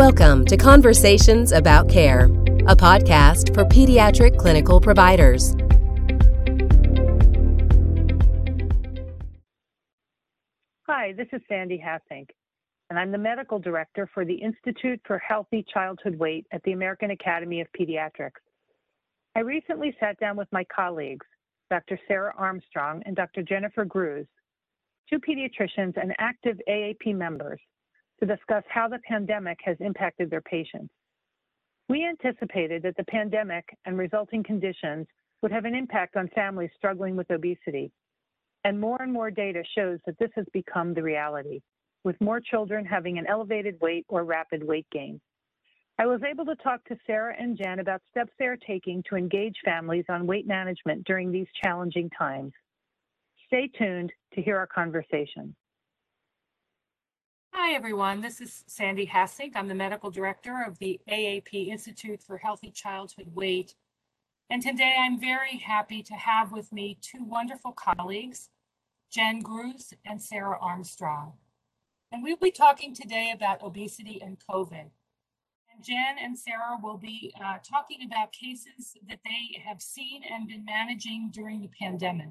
Welcome to Conversations About Care, a podcast for pediatric clinical providers. Hi, this is Sandy Hassink, and I'm the medical director for the Institute for Healthy Childhood Weight at the American Academy of Pediatrics. I recently sat down with my colleagues, Dr. Sarah Armstrong and Dr. Jennifer Groos, two pediatricians and active AAP members, to discuss how the pandemic has impacted their patients. We anticipated that the pandemic and resulting conditions would have an impact on families struggling with obesity. And more and more data shows that this has become the reality, with more children having an elevated weight or rapid weight gain. I was able to talk to Sarah and Jen about steps they are taking to engage families on weight management during these challenging times. Stay tuned to hear our conversation. Hi, everyone. This is Sandy Hassink. I'm the medical director of the AAP Institute for Healthy Childhood Weight. And today I'm very happy to have with me two wonderful colleagues, Jen Groos and Sarah Armstrong. And we'll be talking today about obesity and COVID. And Jen and Sarah will be uh, talking about cases that they have seen and been managing during the pandemic.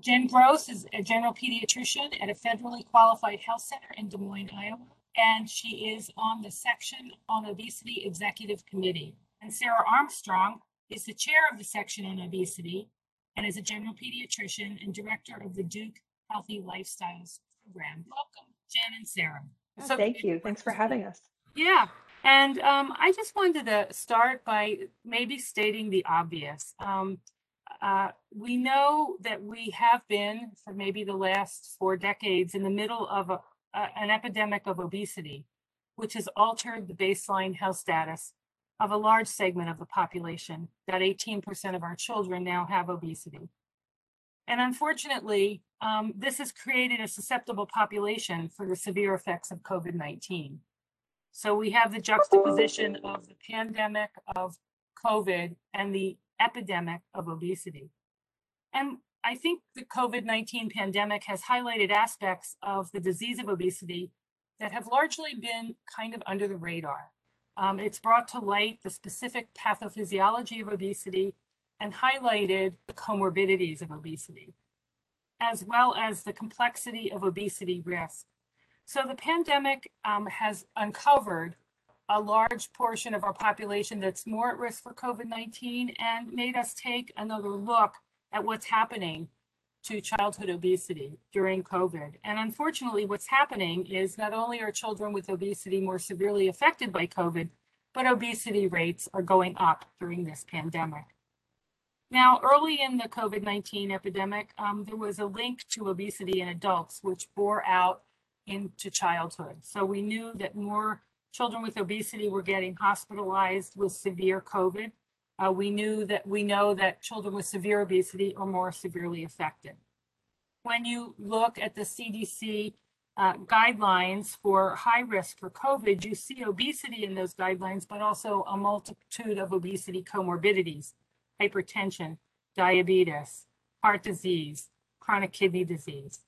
Jen Groos is a general pediatrician at a federally qualified health center in Des Moines, Iowa, and she is on the section on obesity executive committee. And Sarah Armstrong is the chair of the section on obesity and is a general pediatrician and director of the Duke Healthy Lifestyles program. Welcome, Jen and Sarah. So, Thank you. Thanks for having us. Yeah. And um, I just wanted to start by maybe stating the obvious. Um, uh, we know that we have been, for maybe the last four decades, in the middle of a, a, an epidemic of obesity, which has altered the baseline health status of a large segment of the population. That 18% of our children now have obesity. And unfortunately, um, this has created a susceptible population for the severe effects of COVID 19. So we have the juxtaposition of the pandemic of COVID and the epidemic of obesity. And I think the COVID 19 pandemic has highlighted aspects of the disease of obesity that have largely been kind of under the radar. Um, it's brought to light the specific pathophysiology of obesity and highlighted the comorbidities of obesity, as well as the complexity of obesity risk. So the pandemic um, has uncovered a large portion of our population that's more at risk for COVID 19 and made us take another look at what's happening to childhood obesity during COVID. And unfortunately, what's happening is not only are children with obesity more severely affected by COVID, but obesity rates are going up during this pandemic. Now, early in the COVID 19 epidemic, um, there was a link to obesity in adults, which bore out into childhood. So we knew that more children with obesity were getting hospitalized with severe COVID. Uh, we knew that we know that children with severe obesity are more severely affected. When you look at the CDC uh, guidelines for high risk for COVID, you see obesity in those guidelines, but also a multitude of obesity comorbidities, hypertension, diabetes, heart disease, chronic kidney disease.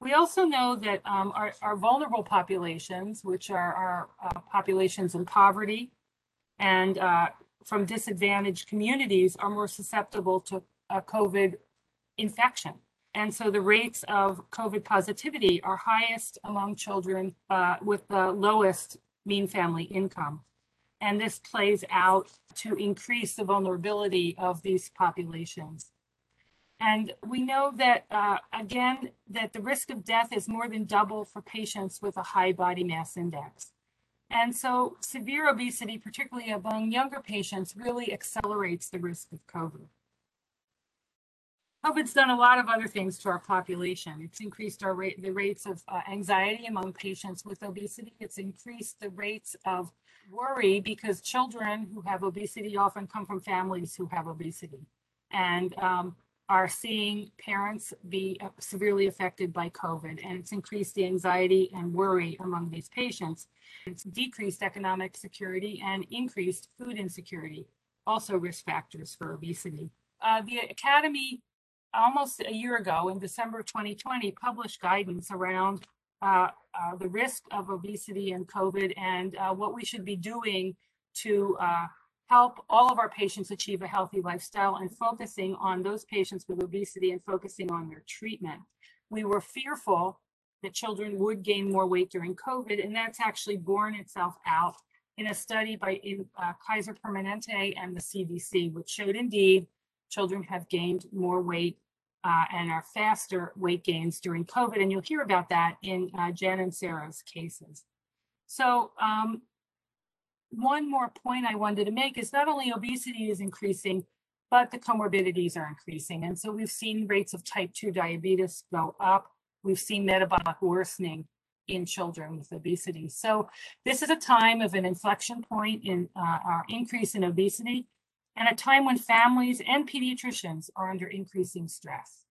We also know that um, our, our, vulnerable populations, which are our uh, populations in poverty and uh, from disadvantaged communities, are more susceptible to COVID infection. And so the rates of COVID positivity are highest among children uh, with the lowest mean family income. And this plays out to increase the vulnerability of these populations. And we know that, uh, again, that the risk of death is more than double for patients with a high body mass index. And so severe obesity, particularly among younger patients, really accelerates the risk of COVID. COVID's done a lot of other things to our population. It's increased our rate, the rates of uh, anxiety among patients with obesity. It's increased the rates of worry because children who have obesity often come from families who have obesity. And um, are seeing parents be uh, severely affected by COVID, and it's increased the anxiety and worry among these patients. It's decreased economic security and increased food insecurity, also risk factors for obesity. Uh, the Academy, almost a year ago in December 2020, published guidance around uh, uh, the risk of obesity and COVID and uh, what we should be doing to uh, help all of our patients achieve a healthy lifestyle and focusing on those patients with obesity and focusing on their treatment. We were fearful that children would gain more weight during COVID, and that's actually borne itself out in a study by uh, Kaiser Permanente and the CDC, which showed indeed children have gained more weight uh, and are faster weight gains during COVID. And you'll hear about that in uh, Jen and Sarah's cases. So um, one more point I wanted to make is not only obesity is increasing, but the comorbidities are increasing. And so we've seen rates of type 2 diabetes go up. We've seen metabolic worsening in children with obesity. So this is a time of an inflection point in uh, our increase in obesity and a time when families and pediatricians are under increasing stress.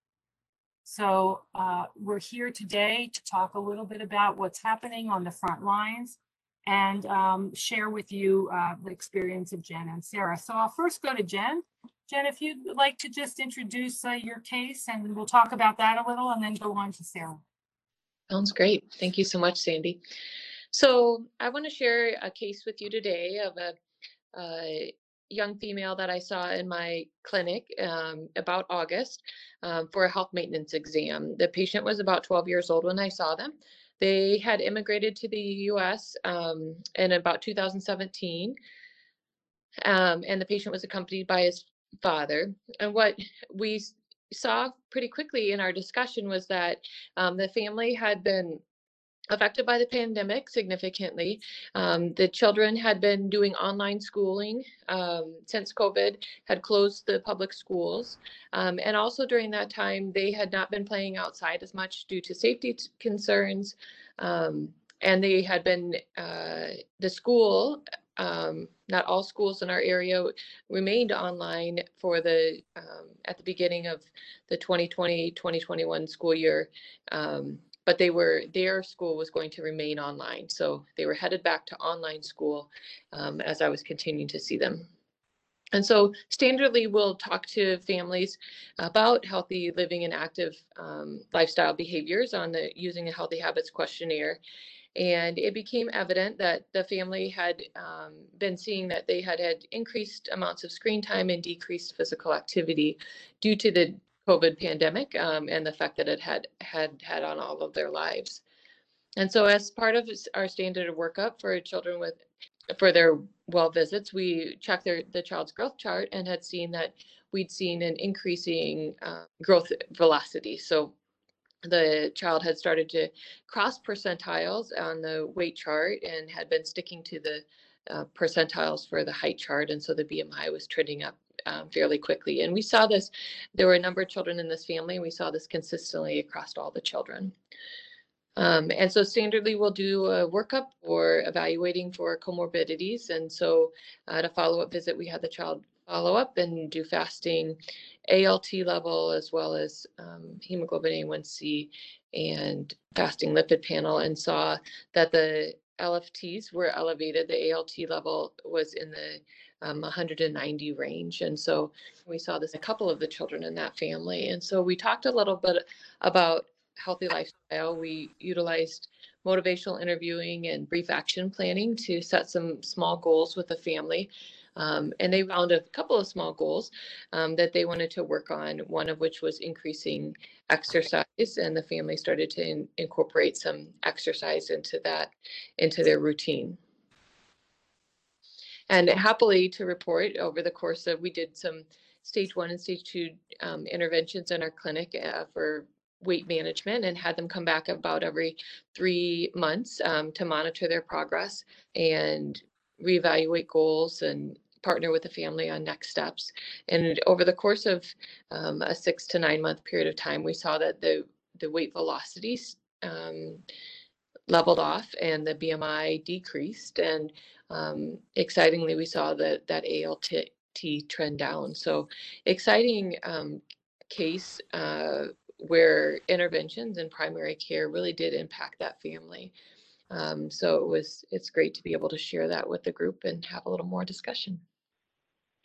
So uh, we're here today to talk a little bit about what's happening on the front lines and um, share with you uh, the experience of Jen and Sarah. So I'll first go to Jen. Jen, if you'd like to just introduce uh, your case and we'll talk about that a little and then go on to Sarah. Sounds great. Thank you so much, Sandy. So I want to share a case with you today of a, a young female that I saw in my clinic um, about August um, for a health maintenance exam. The patient was about 12 years old when I saw them. They had immigrated to the US um, in about 2017, um, and the patient was accompanied by his father. And what we saw pretty quickly in our discussion was that um, the family had been affected by the pandemic significantly. Um, the children had been doing online schooling um, since COVID had closed the public schools. Um, and also during that time, they had not been playing outside as much due to safety concerns. Um, and they had been, uh, the school um, not all schools in our area remained online for the um, at the beginning of the 2020-2021 school year but they were their school was going to remain online so they were headed back to online school um, as i was continuing to see them. And so standardly we'll talk to families about healthy living and active um, lifestyle behaviors on the using a healthy habits questionnaire and it became evident that the family had um, been seeing that they had had increased amounts of screen time and decreased physical activity due to the COVID pandemic um, and the fact that it had had had on all of their lives. And so, as part of our standard workup for children with for their well visits, we checked their the child's growth chart and had seen that we'd seen an increasing uh, growth velocity. So the child had started to cross percentiles on the weight chart and had been sticking to the uh, percentiles for the height chart. And so the BMI was trending up um, fairly quickly. And we saw this, there were a number of children in this family, and we saw this consistently across all the children. Um, and so standardly we'll do a workup or evaluating for comorbidities. And so at a follow-up visit, we had the child follow up and do fasting ALT level as well as um, hemoglobin A1C and fasting lipid panel and saw that the LFTs were elevated. The ALT level was in the um, 190 range. And so we saw this a couple of the children in that family. And so we talked a little bit about healthy lifestyle. We utilized motivational interviewing and brief action planning to set some small goals with the family. Um, and they found a couple of small goals um, that they wanted to work on, one of which was increasing exercise. And the family started to in, incorporate some exercise into that, into their routine. And happily to report over the course of, we did some stage one and stage two um, interventions in our clinic uh, for weight management and had them come back about every three months um, to monitor their progress and reevaluate goals and partner with the family on next steps. And over the course of um, a six to nine month period of time, we saw that the, the weight velocities um, leveled off and the BMI decreased. And um, excitingly, we saw that that ALT trend down. So exciting um, case uh, where interventions and primary care really did impact that family. Um, so it was it's great to be able to share that with the group and have a little more discussion.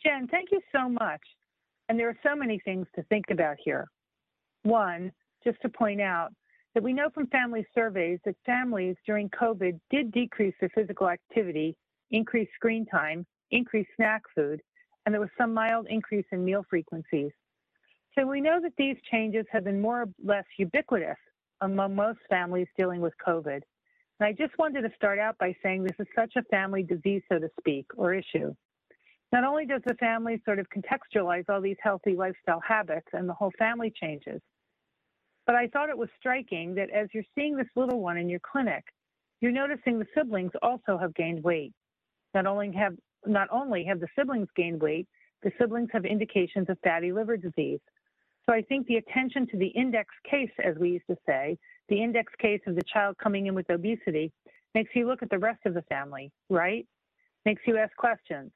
Jen, thank you so much. And there are so many things to think about here. One, just to point out, that we know from family surveys that families during COVID did decrease their physical activity, increase screen time, increase snack food, and there was some mild increase in meal frequencies. So we know that these changes have been more or less ubiquitous among most families dealing with COVID. And I just wanted to start out by saying this is such a family disease, so to speak, or issue. Not only does the family sort of contextualize all these healthy lifestyle habits and the whole family changes, but I thought it was striking that as you're seeing this little one in your clinic, you're noticing the siblings also have gained weight. Not only have not only have the siblings gained weight, the siblings have indications of fatty liver disease. So I think the attention to the index case, as we used to say, the index case of the child coming in with obesity, makes you look at the rest of the family, right? Makes you ask questions.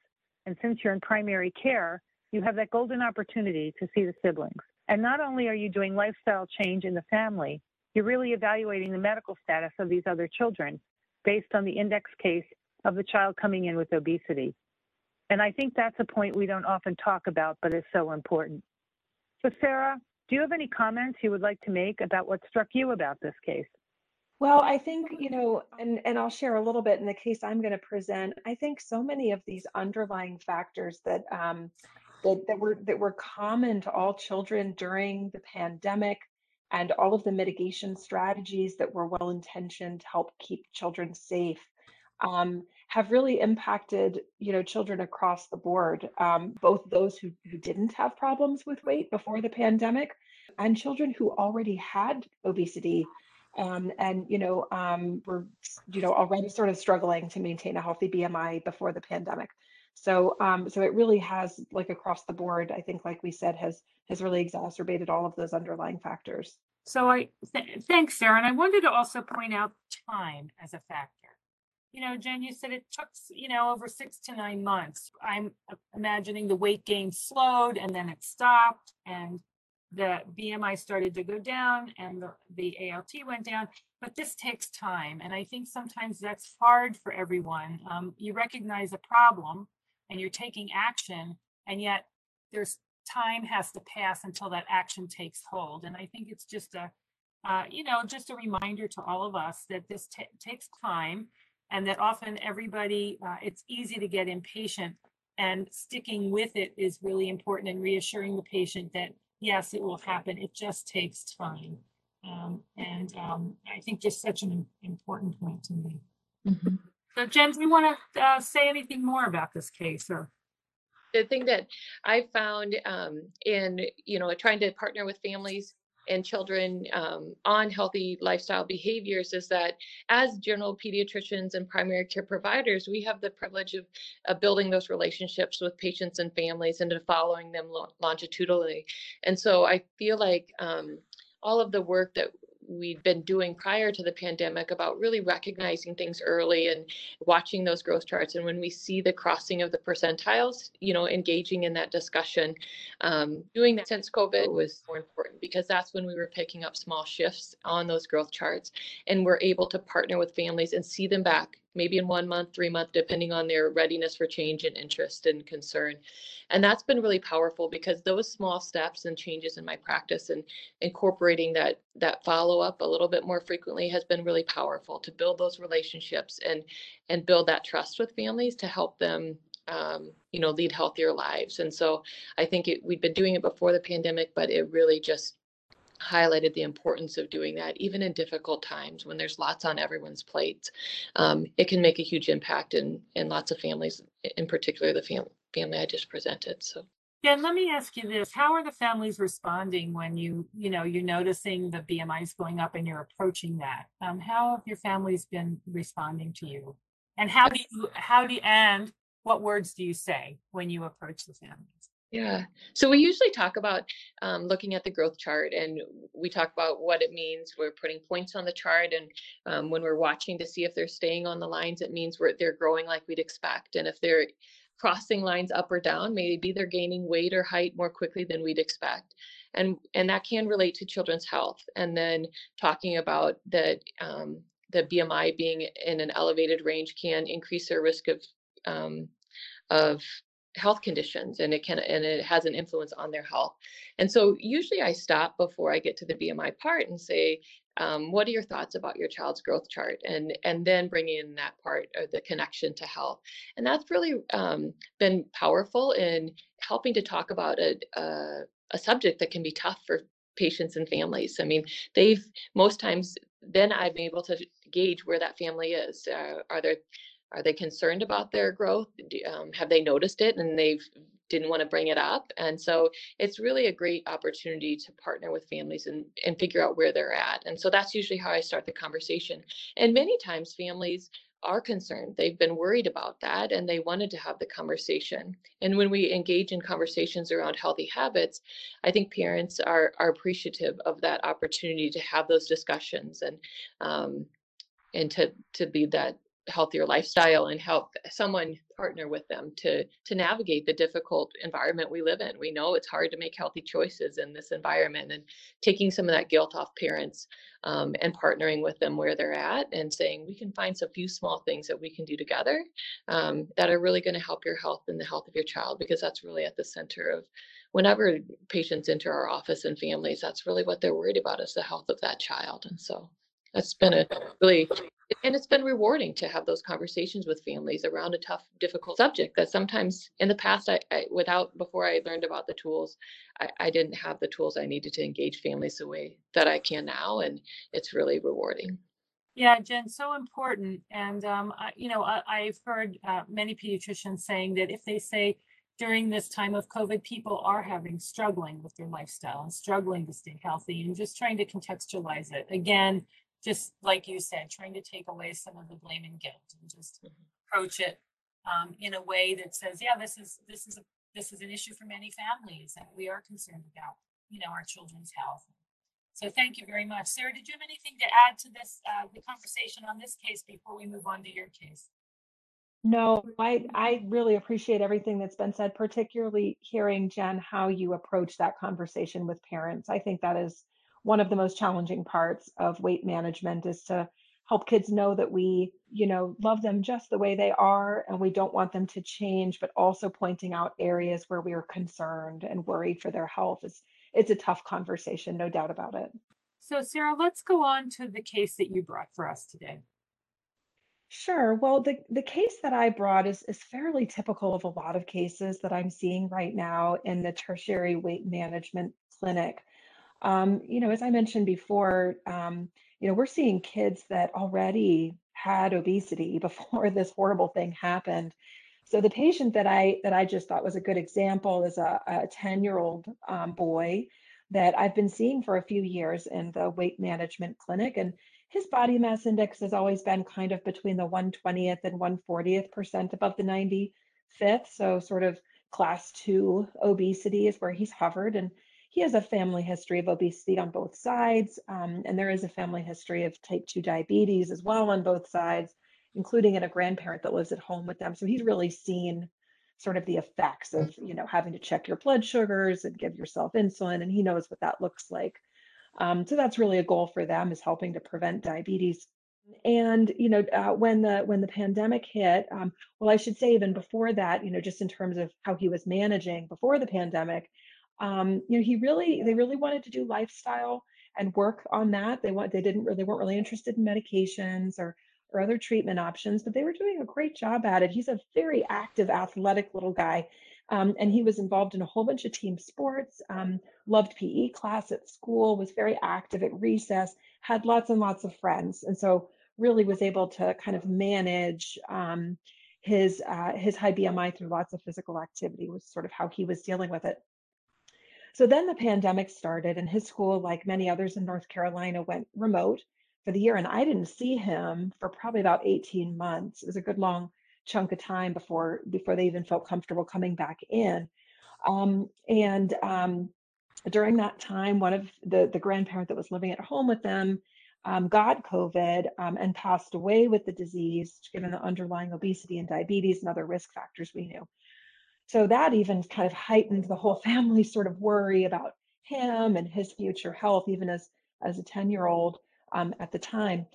And since you're in primary care, you have that golden opportunity to see the siblings. And not only are you doing lifestyle change in the family, you're really evaluating the medical status of these other children based on the index case of the child coming in with obesity. And I think that's a point we don't often talk about, but is so important. So, Sarah, do you have any comments you would like to make about what struck you about this case? Well, I think, you know, and, and I'll share a little bit in the case I'm going to present. I think so many of these underlying factors that um, that, that were that were common to all children during the pandemic and all of the mitigation strategies that were well intentioned to help keep children safe um, have really impacted you know children across the board um, both those who, who didn't have problems with weight before the pandemic and children who already had obesity um, and you know um, were you know already sort of struggling to maintain a healthy bmi before the pandemic. So um, so it really has like across the board i think like we said has has really exacerbated all of those underlying factors. So i th- thanks sarah. And i wanted to also point out time as a factor. You know, Jen, you said it took, you know, over six to nine months. I'm imagining the weight gain slowed and then it stopped and the BMI started to go down and the, the ALT went down. But this takes time. And I think sometimes that's hard for everyone. Um, you recognize a problem and you're taking action, and yet there's time has to pass until that action takes hold. And I think it's just a, uh, you know, just a reminder to all of us that this takes time and that often everybody, uh, it's easy to get impatient and sticking with it is really important and reassuring the patient that yes, it will happen. It just takes time. Um, and um, I think just such an important point to me. Mm-hmm. So, Jen, do you want to uh, say anything more about this case? Or the thing that I found um, in you know trying to partner with families and children um, on healthy lifestyle behaviors is that as general pediatricians and primary care providers, we have the privilege of, of building those relationships with patients and families and following them longitudinally. And so I feel like um, all of the work that we'd been doing prior to the pandemic about really recognizing things early and watching those growth charts. And when we see the crossing of the percentiles, you know, engaging in that discussion, um, doing that since COVID was more important because that's when we were picking up small shifts on those growth charts and we're able to partner with families and see them back maybe in one month, three months, depending on their readiness for change and interest and concern. And that's been really powerful because those small steps and changes in my practice and incorporating that that follow up a little bit more frequently has been really powerful to build those relationships and and build that trust with families to help them um, you know lead healthier lives and so i think it, we'd been doing it before the pandemic but it really just highlighted the importance of doing that, even in difficult times when there's lots on everyone's plates. Um, it can make a huge impact in in lots of families, in particular the fam- family I just presented. So. Yeah, let me ask you this: How are the families responding when you, you know, you're noticing the BMI is going up and you're approaching that? Um, how have your families been responding to you? And how do you, how do you, and what words do you say when you approach the families? Yeah. So we usually talk about um, looking at the growth chart and we talk about what it means. We're putting points on the chart. And um, when we're watching to see if they're staying on the lines, it means they're growing like we'd expect. And if they're crossing lines up or down, maybe they're gaining weight or height more quickly than we'd expect. And, and that can relate to children's health. And then talking about the, um, the BMI being in an elevated range can increase their risk of um, of health conditions and it can and it has an influence on their health. And so usually i stop before i get to the bmi part and say um, what are your thoughts about your child's growth chart? and and then bringing in that part of the connection to health. And that's really um, been powerful in helping to talk about a, a, a subject that can be tough for patients and families. I mean they've most times then i'm able to gauge where that family is. Uh, are there are they concerned about their growth um, have they noticed it and they've didn't want to bring it up. And so it's really a great opportunity to partner with families and, and figure out where they're at. And so that's usually how I start the conversation. And many times families are concerned. They've been worried about that and they wanted to have the conversation. And when we engage in conversations around healthy habits, I think parents are, are appreciative of that opportunity to have those discussions and um, and to to be that healthier lifestyle and help someone partner with them to to navigate the difficult environment we live in. We know it's hard to make healthy choices in this environment, and taking some of that guilt off parents um, and partnering with them where they're at, and saying we can find some few small things that we can do together um, that are really going to help your health and the health of your child, because that's really at the center of whenever patients enter our office and families. That's really what they're worried about is the health of that child, and so that's been a really and it's been rewarding to have those conversations with families around a tough difficult subject that sometimes in the past I, I without before i learned about the tools I, I, didn't have the tools i needed to engage families the way that i can now and it's really rewarding. Yeah jen so important and um, I, you know I, have heard uh, many pediatricians saying that if they say during this time of covid people are having struggling with their lifestyle and struggling to stay healthy and just trying to contextualize it. Again just like you said, trying to take away some of the blame and guilt and just mm-hmm. approach it um, in a way that says, yeah, this is this is a this is an issue for many families, and we are concerned about you know our children's health. So thank you very much, Sarah. Did you have anything to add to this uh, the conversation on this case before we move on to your case? No, I I really appreciate everything that's been said, particularly hearing Jen how you approach that conversation with parents. I think that is one of the most challenging parts of weight management is to help kids know that we, you know, love them just the way they are and we don't want them to change, but also pointing out areas where we are concerned and worried for their health is it's a tough conversation, no doubt about it. So Sarah, let's go on to the case that you brought for us today. Sure. Well, the, the case that I brought is, is fairly typical of a lot of cases that I'm seeing right now in the tertiary weight management clinic. Um, you know, as I mentioned before, um, you know, we're seeing kids that already had obesity before this horrible thing happened. So the patient that I that I just thought was a good example is a, a 10 year old um, boy that I've been seeing for a few years in the weight management clinic, and his body mass index has always been kind of between the 120th and 140th percent above the 95th. So sort of class two obesity is where he's hovered, and he has a family history of obesity on both sides, um, and there is a family history of type 2 diabetes as well on both sides, including in a grandparent that lives at home with them. So he's really seen sort of the effects of you know having to check your blood sugars and give yourself insulin and he knows what that looks like um, so that's really a goal for them is helping to prevent diabetes and you know uh, when the when the pandemic hit um, well i should say even before that you know just in terms of how he was managing before the pandemic um, you know, he really, they really wanted to do lifestyle and work on that. They want, they didn't they weren't really interested in medications or, or other treatment options, but they were doing a great job at it. He's a very active, athletic little guy. Um, and he was involved in a whole bunch of team sports, um, loved PE class at school, was very active at recess, had lots and lots of friends. And so really was able to kind of manage um, his uh, his high BMI through lots of physical activity was sort of how he was dealing with it. So then the pandemic started, and his school, like many others in North Carolina, went remote for the year. And I didn't see him for probably about 18 months. It was a good long chunk of time before before they even felt comfortable coming back in. Um, and um, during that time, one of the the grandparent that was living at home with them um, got COVID um, and passed away with the disease, given the underlying obesity and diabetes and other risk factors we knew. So that even kind of heightened the whole family sort of worry about him and his future health, even as as a 10 year old um, at the time.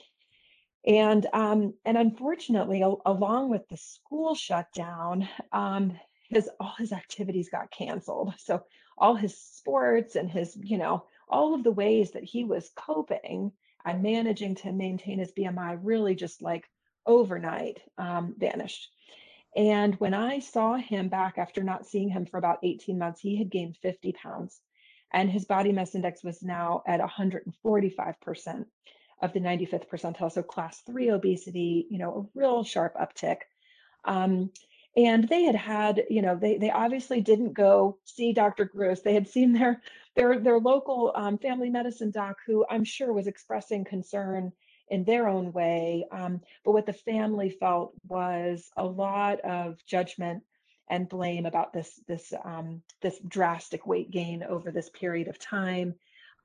And um, and unfortunately, along with the school shutdown, um, his all his activities got canceled. So all his sports and his, you know, all of the ways that he was coping and managing to maintain his BMI really just like overnight um, vanished. And when I saw him back after not seeing him for about 18 months, he had gained 50 pounds and his body mass index was now at 145% of the 95th percentile. So class three obesity, you know, a real sharp uptick. Um, and they had had, you know, they they obviously didn't go see Dr. Groos. They had seen their their their local um, family medicine doc, who I'm sure was expressing concern in their own way. Um, but what the family felt was a lot of judgment and blame about this this um, this drastic weight gain over this period of time.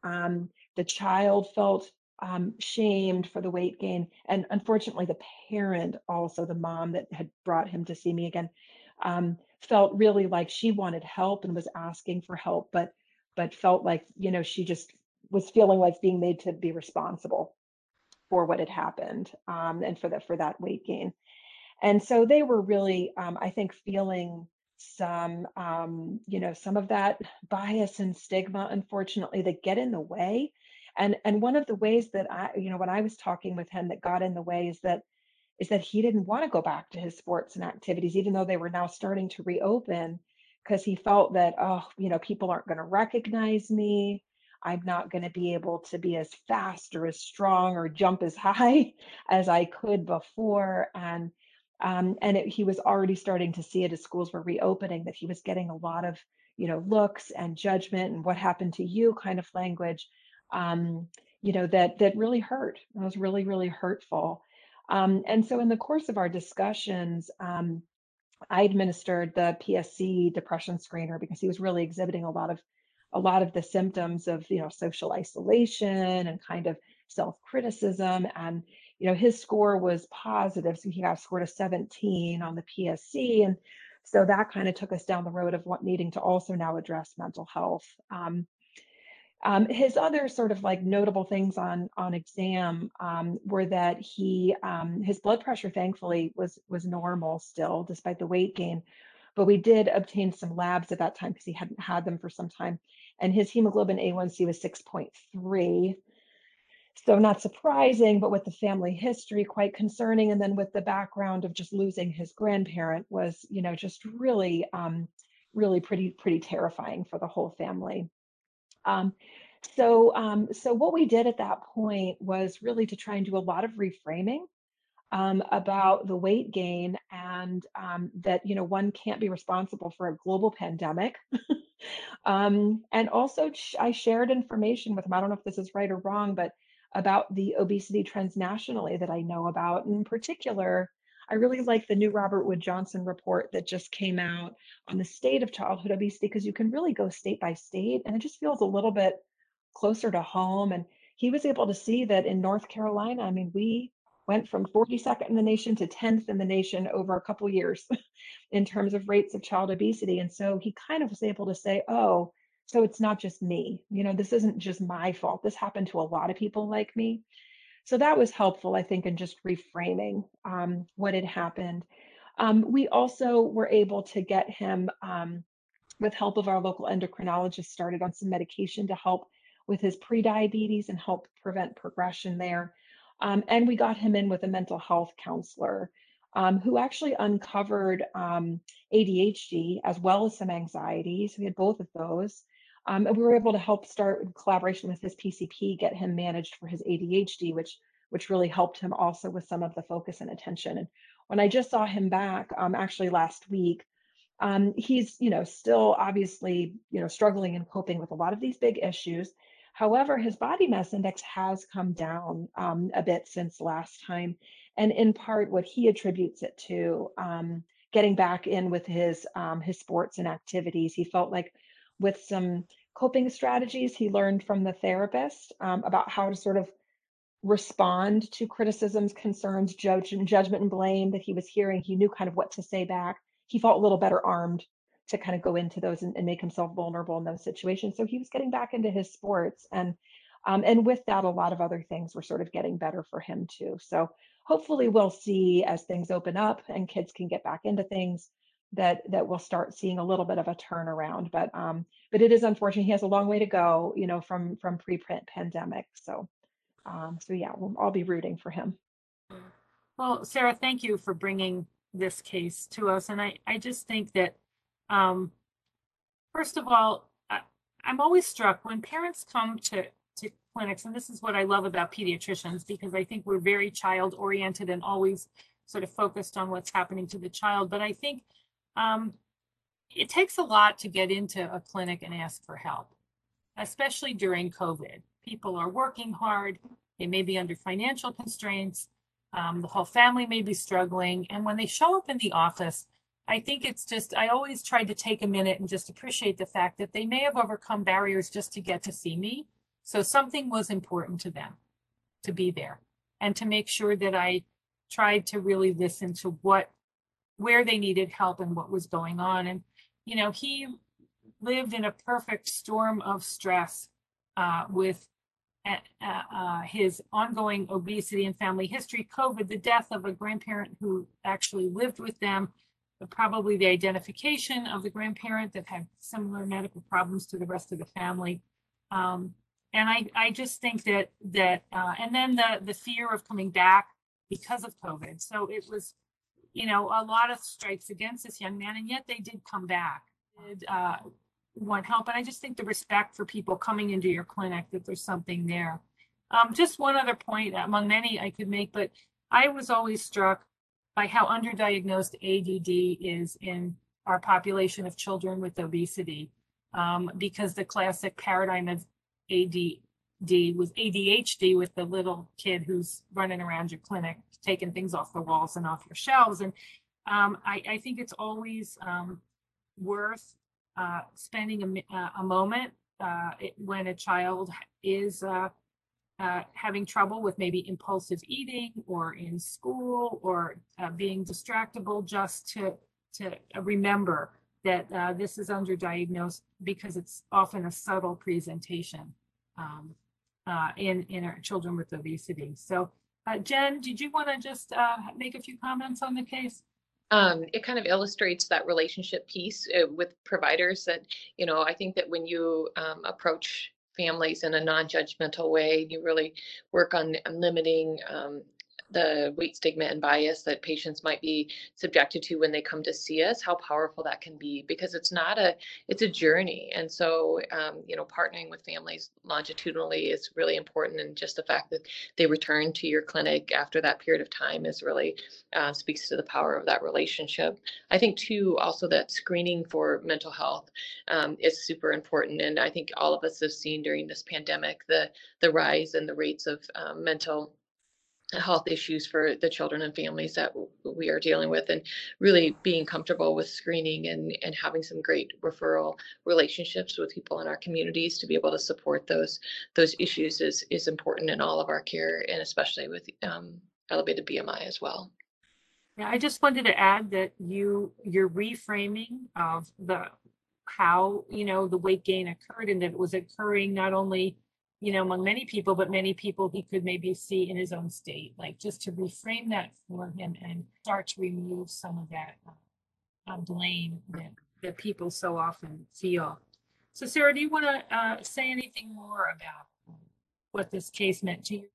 Um, the child felt um, shamed for the weight gain. And unfortunately, the parent, also the mom that had brought him to see me again, um, felt really like she wanted help and was asking for help, but but felt like you know she just was feeling like being made to be responsible for what had happened um, and for that for that weight gain. And so they were really, um, I think, feeling some um, you know some of that bias and stigma unfortunately that get in the way and and one of the ways that i you know when i was talking with him that got in the way is that is that he didn't want to go back to his sports and activities even though they were now starting to reopen because he felt that oh you know people aren't going to recognize me i'm not going to be able to be as fast or as strong or jump as high as i could before and um, and it, he was already starting to see it as schools were reopening that he was getting a lot of you know looks and judgment and what happened to you kind of language um, you know that that really hurt it was really really hurtful. Um, and so in the course of our discussions um, i administered the psc depression screener because he was really exhibiting a lot of a lot of the symptoms of you know social isolation and kind of self criticism and you know, his score was positive. So he got scored a 17 on the PSC. And so that kind of took us down the road of what needing to also now address mental health. Um, um, his other sort of like notable things on on exam um, were that he um, his blood pressure thankfully was was normal still despite the weight gain, but we did obtain some labs at that time because he hadn't had them for some time, and his hemoglobin A1C was 6.3, so not surprising, but with the family history, quite concerning. And then with the background of just losing his grandparent was, you know, just really, um, really pretty, pretty terrifying for the whole family. Um, so, um, so what we did at that point was really to try and do a lot of reframing um, about the weight gain and um, that you know one can't be responsible for a global pandemic. um, and also, I shared information with him. I don't know if this is right or wrong, but about the obesity trends nationally that I know about. In particular, I really like the new Robert Wood Johnson report that just came out on the state of childhood obesity because you can really go state by state and it just feels a little bit closer to home. And he was able to see that in North Carolina, I mean, we went from 42nd in the nation to 10th in the nation over a couple years in terms of rates of child obesity. And so he kind of was able to say, oh, so it's not just me. You know, this isn't just my fault. This happened to a lot of people like me. So that was helpful, I think, in just reframing um, what had happened. Um, we also were able to get him, um, with help of our local endocrinologist, started on some medication to help with his prediabetes and help prevent progression there. Um, and we got him in with a mental health counselor um, who actually uncovered um, ADHD as well as some anxiety. So we had both of those. Um, and we were able to help start in collaboration with his PCP, get him managed for his ADHD, which which really helped him also with some of the focus and attention. And when I just saw him back, um, actually last week, um, he's you know still obviously you know struggling and coping with a lot of these big issues. However, his body mass index has come down um, a bit since last time, and in part what he attributes it to um, getting back in with his um, his sports and activities. He felt like with some coping strategies he learned from the therapist um, about how to sort of respond to criticisms, concerns, judge, and judgment and blame that he was hearing. He knew kind of what to say back. He felt a little better armed to kind of go into those and, and make himself vulnerable in those situations. So he was getting back into his sports and um, and with that, a lot of other things were sort of getting better for him too. So hopefully we'll see as things open up and kids can get back into things that that we'll start seeing a little bit of a turnaround. But um, but it is unfortunate. He has a long way to go, you know, from from pre-print pandemic. So Um, so yeah, we'll, I'll be rooting for him. Well, Sarah, thank you for bringing this case to us. And I, I just think that, um, first of all, I, I'm always struck when parents come to, to clinics, and this is what I love about pediatricians, because I think we're very child oriented and always sort of focused on what's happening to the child. But I think um, it takes a lot to get into a clinic and ask for help, especially during COVID. People are working hard, they may be under financial constraints, um, the whole family may be struggling. And when they show up in the office, I think it's just, I always tried to take a minute and just appreciate the fact that they may have overcome barriers just to get to see me. So something was important to them to be there and to make sure that I tried to really listen to what, where they needed help and what was going on. And, you know, he lived in a perfect storm of stress uh, with uh, uh, his ongoing obesity and family history, COVID, the death of a grandparent who actually lived with them, probably the identification of the grandparent that had similar medical problems to the rest of the family. Um, and I, I just think that that uh, and then the the fear of coming back because of COVID. So it was, you know, a lot of strikes against this young man, and yet they did come back. Did, uh, want help. And I just think the respect for people coming into your clinic that there's something there. Um, just one other point among many I could make, but I was always struck by how underdiagnosed ADD is in our population of children with obesity, um, because the classic paradigm of ADD was ADHD with the little kid who's running around your clinic, taking things off the walls and off your shelves. And um, I, I, think it's always um, worth uh, spending a, uh, a moment uh, when a child is uh, uh, having trouble with maybe impulsive eating or in school or uh, being distractible, just to to remember that this is underdiagnosed because it's often a subtle presentation um, in in our children with obesity. So, Jen, did you want to just make a few comments on the case? um, it kind of illustrates that relationship piece uh, with providers that you know i think that when you um, approach families in a non-judgmental way you really work on limiting um, the weight stigma and bias that patients might be subjected to when they come to see us how powerful that can be because it's not a it's a journey. And so um, you know partnering with families longitudinally is really important and just the fact that they return to your clinic after that period of time is really uh, speaks to the power of that relationship. I think too also that screening for mental health um, is super important and i think all of us have seen during this pandemic the the rise in the rates of um, mental health issues for the children and families that we are dealing with and really being comfortable with screening and, and having some great referral relationships with people in our communities to be able to support those those issues is is important in all of our care and especially with um, elevated BMI as well. Yeah, I just wanted to add that you your reframing of the how you know the weight gain occurred and that it was occurring not only you know, among many people, but many people he could maybe see in his own state, like just to reframe that for him and start to remove some of that uh, blame that, that people so often feel. So, Sarah, do you want to uh, say anything more about what this case meant to you?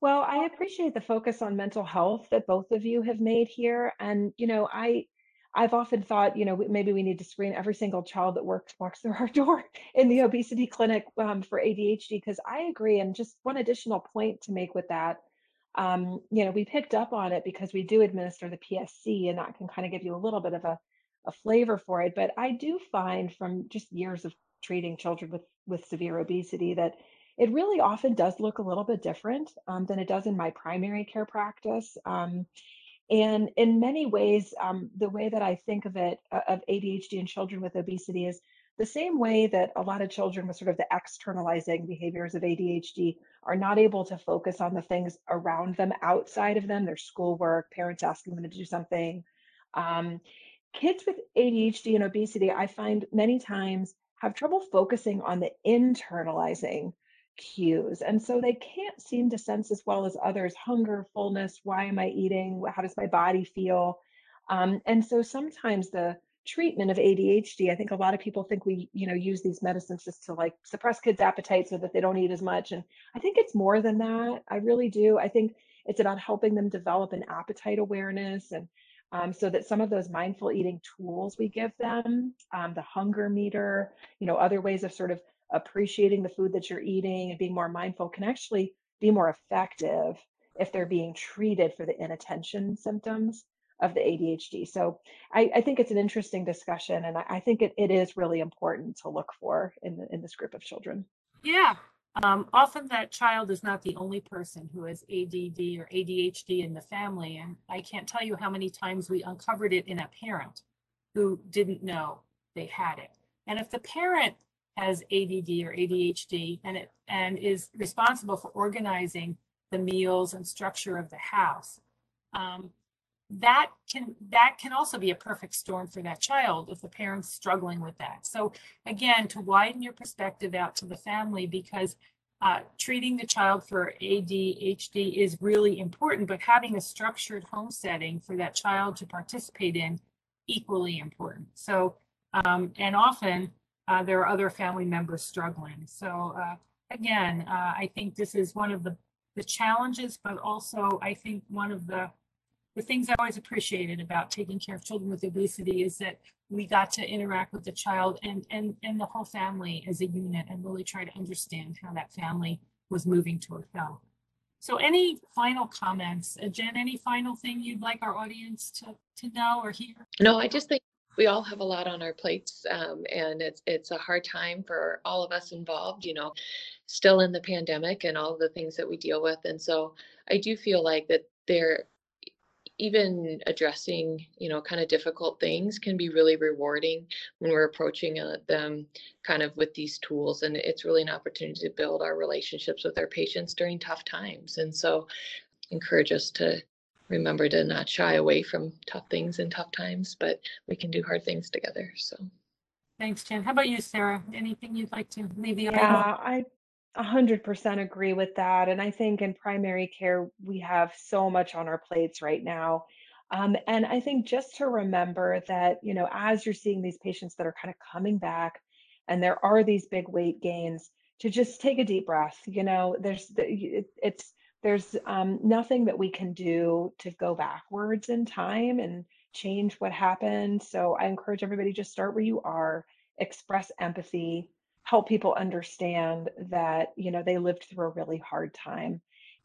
Well, I appreciate the focus on mental health that both of you have made here. And, you know, I I've often thought, you know, maybe we need to screen every single child that works walks through our door in the obesity clinic um, for ADHD because I agree. And just one additional point to make with that, um, you know, we picked up on it because we do administer the PSC, and that can kind of give you a little bit of a, a flavor for it. But I do find from just years of treating children with with severe obesity that it really often does look a little bit different um, than it does in my primary care practice. Um, and in many ways, um, the way that I think of it, uh, of ADHD in children with obesity, is the same way that a lot of children with sort of the externalizing behaviors of ADHD are not able to focus on the things around them outside of them, their schoolwork, parents asking them to do something. Um, kids with ADHD and obesity, I find many times have trouble focusing on the internalizing cues. And so they can't seem to sense as well as others hunger, fullness, why am I eating? How does my body feel? Um, and so sometimes the treatment of ADHD. I think a lot of people think we, you know, use these medicines just to like suppress kids' appetite so that they don't eat as much. And I think it's more than that. I really do. I think it's about helping them develop an appetite awareness and um, so that some of those mindful eating tools we give them, um, the hunger meter, you know, other ways of sort of appreciating the food that you're eating and being more mindful can actually be more effective if they're being treated for the inattention symptoms of the ADHD. So I, I think it's an interesting discussion, and I, I think it, it is really important to look for in the, in this group of children. Yeah. Um, often that child is not the only person who has ADD or ADHD in the family. And I can't tell you how many times we uncovered it in a parent who didn't know they had it. And if the parent has ADD or ADHD and it and is responsible for organizing the meals and structure of the house, um, that can that can also be a perfect storm for that child if the parent's struggling with that. So again to widen your perspective out to the family because uh, treating the child for adhd is really important but having a structured home setting for that child to participate in equally important. So um, and often uh, there are other family members struggling so uh, again uh, i think this is one of the the challenges but also i think one of the the things I always appreciated about taking care of children with obesity is that we got to interact with the child and and and the whole family as a unit and really try to understand how that family was moving toward health. So any final comments, uh, Jen, any final thing you'd like our audience to, to know or hear? No, I just think we all have a lot on our plates um, and it's it's a hard time for all of us involved, you know, still in the pandemic and all the things that we deal with. And so I do feel like that there even addressing you know kind of difficult things can be really rewarding when we're approaching uh, them kind of with these tools and it's really an opportunity to build our relationships with our patients during tough times and so encourage us to remember to not shy away from tough things and tough times but we can do hard things together so thanks jen how about you sarah anything you'd like to leave the audience yeah i 100% agree with that. And I think in primary care, we have so much on our plates right now. Um, and I think just to remember that, you know, as you're seeing these patients that are kind of coming back and there are these big weight gains, to just take a deep breath. You know, there's, it's, there's um, nothing that we can do to go backwards in time and change what happened. So I encourage everybody just start where you are, express empathy, help people understand that you know they lived through a really hard time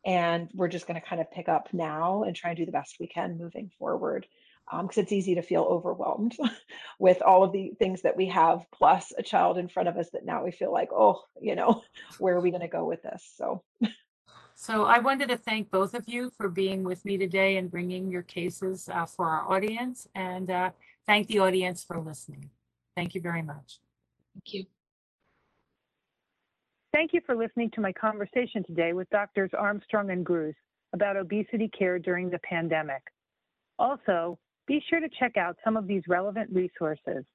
and we're just going to kind of pick up now and try and do the best we can moving forward because um, it's easy to feel overwhelmed with all of the things that we have plus a child in front of us that now we feel like oh you know where are we going to go with this so so i wanted to thank both of you for being with me today and bringing your cases uh, for our audience and uh, thank the audience for listening thank you very much thank you Thank you for listening to my conversation today with Doctors Armstrong and Groos about obesity care during the pandemic. Also, be sure to check out some of these relevant resources,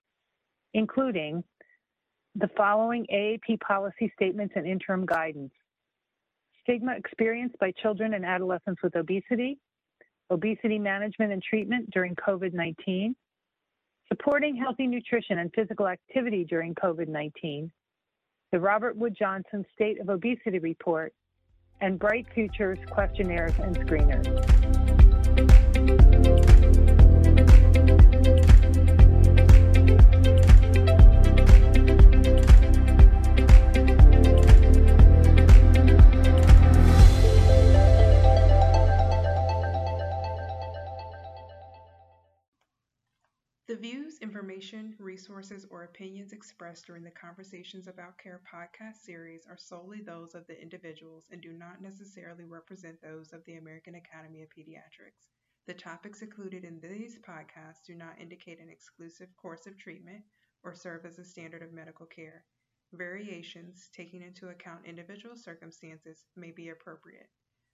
including the following AAP policy statements and interim guidance. Stigma experienced by children and adolescents with obesity, obesity management and treatment during COVID-19, supporting healthy nutrition and physical activity during COVID-19, the Robert Wood Johnson State of Obesity Report, and Bright Futures questionnaires and screeners. Information, resources, or opinions expressed during the Conversations About Care podcast series are solely those of the individuals and do not necessarily represent those of the American Academy of Pediatrics. The topics included in these podcasts do not indicate an exclusive course of treatment or serve as a standard of medical care. Variations, taking into account individual circumstances, may be appropriate.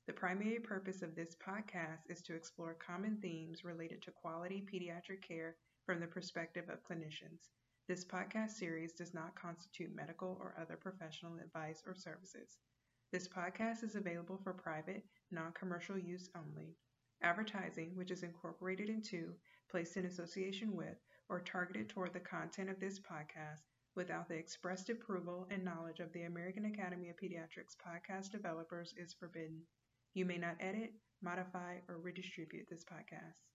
The primary purpose of this podcast is to explore common themes related to quality pediatric care from the perspective of clinicians. This podcast series does not constitute medical or other professional advice or services. This podcast is available for private, non commercial use only. Advertising, which is incorporated into, placed in association with, or targeted toward the content of this podcast without the expressed approval and knowledge of the American Academy of Pediatrics podcast developers is forbidden. You may not edit, modify, or redistribute this podcast.